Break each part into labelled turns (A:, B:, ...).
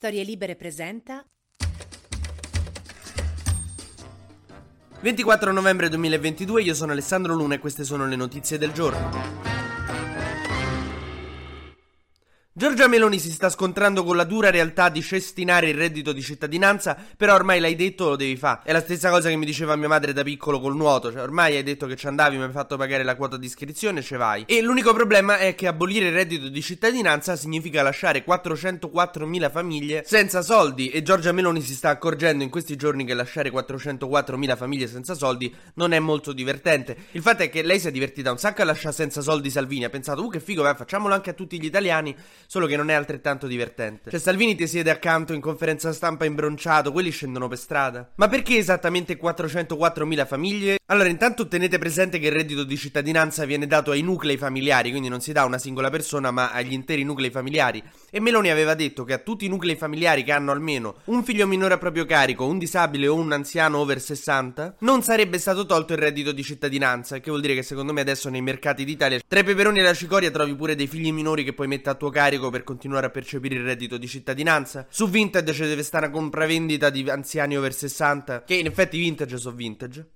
A: Storie Libere presenta
B: 24 novembre 2022, io sono Alessandro Luna e queste sono le notizie del giorno. Giorgia Meloni si sta scontrando con la dura realtà di cestinare il reddito di cittadinanza, però ormai l'hai detto, lo devi fare. È la stessa cosa che mi diceva mia madre da piccolo col nuoto, cioè ormai hai detto che ci andavi, mi hai fatto pagare la quota di iscrizione, ce vai. E l'unico problema è che abolire il reddito di cittadinanza significa lasciare 404.000 famiglie senza soldi e Giorgia Meloni si sta accorgendo in questi giorni che lasciare 404.000 famiglie senza soldi non è molto divertente. Il fatto è che lei si è divertita un sacco a lasciare senza soldi Salvini, ha pensato, uh che figo, vai, facciamolo anche a tutti gli italiani solo che non è altrettanto divertente. Cioè, Salvini ti siede accanto in conferenza stampa imbronciato, quelli scendono per strada. Ma perché esattamente 404.000 famiglie? Allora, intanto tenete presente che il reddito di cittadinanza viene dato ai nuclei familiari, quindi non si dà a una singola persona, ma agli interi nuclei familiari. E Meloni aveva detto che a tutti i nuclei familiari che hanno almeno un figlio minore a proprio carico, un disabile o un anziano over 60, non sarebbe stato tolto il reddito di cittadinanza, che vuol dire che secondo me adesso nei mercati d'Italia tra i peperoni e la cicoria trovi pure dei figli minori che puoi mettere a tuo carico per continuare a percepire il reddito di cittadinanza. Su Vinted ci deve stare una compravendita di anziani over 60, che in effetti vintage sono vintage.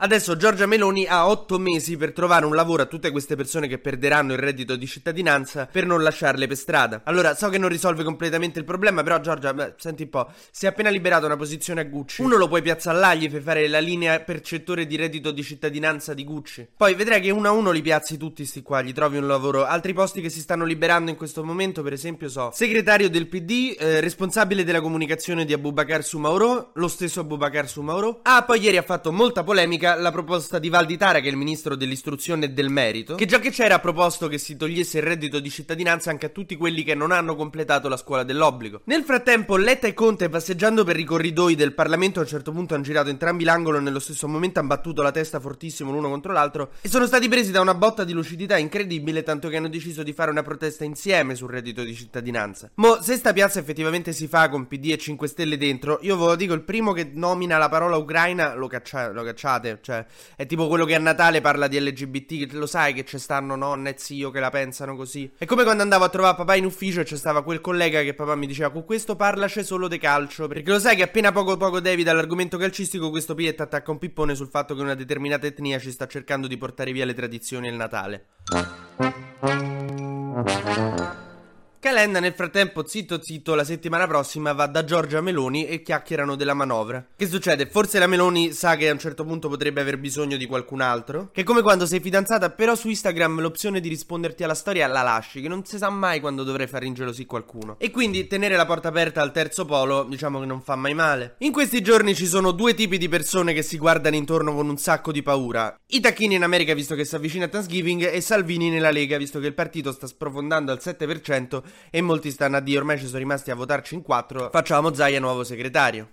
B: Adesso Giorgia Meloni ha otto mesi per trovare un lavoro a tutte queste persone che perderanno il reddito di cittadinanza per non lasciarle per strada. Allora, so che non risolve completamente il problema, però Giorgia, beh, senti un po', si è appena liberata una posizione a Gucci. Uno lo puoi piazzare là, fai fare la linea percettore di reddito di cittadinanza di Gucci. Poi vedrai che uno a uno li piazzi tutti sti qua, gli trovi un lavoro. Altri posti che si stanno liberando in questo momento, per esempio, so segretario del PD, eh, responsabile della comunicazione di Abubakar Sumauro, lo stesso Abubakar Sumauro. Ah, poi ieri ha fatto molta polemica la proposta di Valditara, che è il ministro dell'istruzione e del merito, che già che c'era proposto che si togliesse il reddito di cittadinanza anche a tutti quelli che non hanno completato la scuola dell'obbligo. Nel frattempo, Letta e Conte, passeggiando per i corridoi del Parlamento, a un certo punto hanno girato entrambi l'angolo e nello stesso momento hanno battuto la testa fortissimo l'uno contro l'altro e sono stati presi da una botta di lucidità incredibile, tanto che hanno deciso di fare una protesta insieme sul reddito di cittadinanza. Mo, se sta piazza effettivamente si fa con PD e 5 Stelle dentro, io ve lo dico, il primo che nomina la parola ucraina lo, caccia- lo cacciate. Cioè, è tipo quello che a Natale parla di LGBT, lo sai che c'è stanno nonna e zio che la pensano così. È come quando andavo a trovare papà in ufficio e c'è stava quel collega che papà mi diceva con questo parlace solo di calcio. Perché lo sai che appena poco poco devi dall'argomento calcistico questo Piet attacca un pippone sul fatto che una determinata etnia ci sta cercando di portare via le tradizioni e il Natale. Calenda nel frattempo, zitto zitto, la settimana prossima va da Giorgia Meloni e chiacchierano della manovra. Che succede? Forse la Meloni sa che a un certo punto potrebbe aver bisogno di qualcun altro. Che è come quando sei fidanzata, però su Instagram l'opzione di risponderti alla storia la lasci, che non si sa mai quando dovrai fare ingelosì qualcuno. E quindi tenere la porta aperta al terzo polo, diciamo che non fa mai male. In questi giorni ci sono due tipi di persone che si guardano intorno con un sacco di paura. I tacchini in America, visto che si avvicina Thanksgiving, e Salvini nella Lega, visto che il partito sta sprofondando al 7% e molti stanno a dire ormai ci sono rimasti a votarci in quattro, facciamo Zaia nuovo segretario.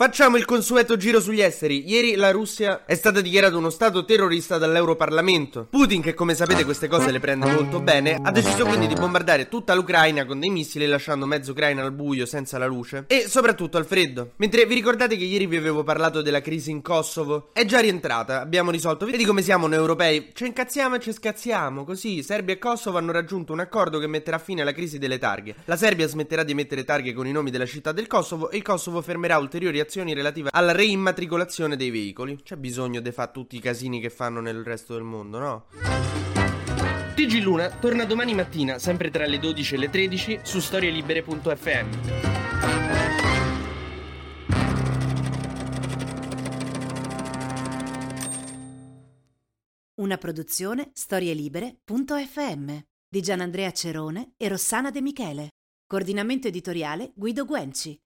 B: Facciamo il consueto giro sugli esteri. Ieri la Russia è stata dichiarata uno stato terrorista dall'Europarlamento. Putin, che come sapete queste cose le prende molto bene, ha deciso quindi di bombardare tutta l'Ucraina con dei missili lasciando mezzo Ucraina al buio senza la luce e soprattutto al freddo. Mentre vi ricordate che ieri vi avevo parlato della crisi in Kosovo? È già rientrata, abbiamo risolto. Vedi come siamo noi europei? Ci incazziamo e ci scazziamo, così Serbia e Kosovo hanno raggiunto un accordo che metterà fine alla crisi delle targhe. La Serbia smetterà di mettere targhe con i nomi della città del Kosovo e il Kosovo fermerà ulteriori azioni relative alla reimmatricolazione dei veicoli. C'è bisogno di fare tutti i casini che fanno nel resto del mondo, no? TG Luna torna domani mattina, sempre tra le 12 e le 13, su storielibere.fm.
A: Una produzione storielibere.fm di Gianandrea Cerone e Rossana De Michele. Coordinamento editoriale Guido Guenci.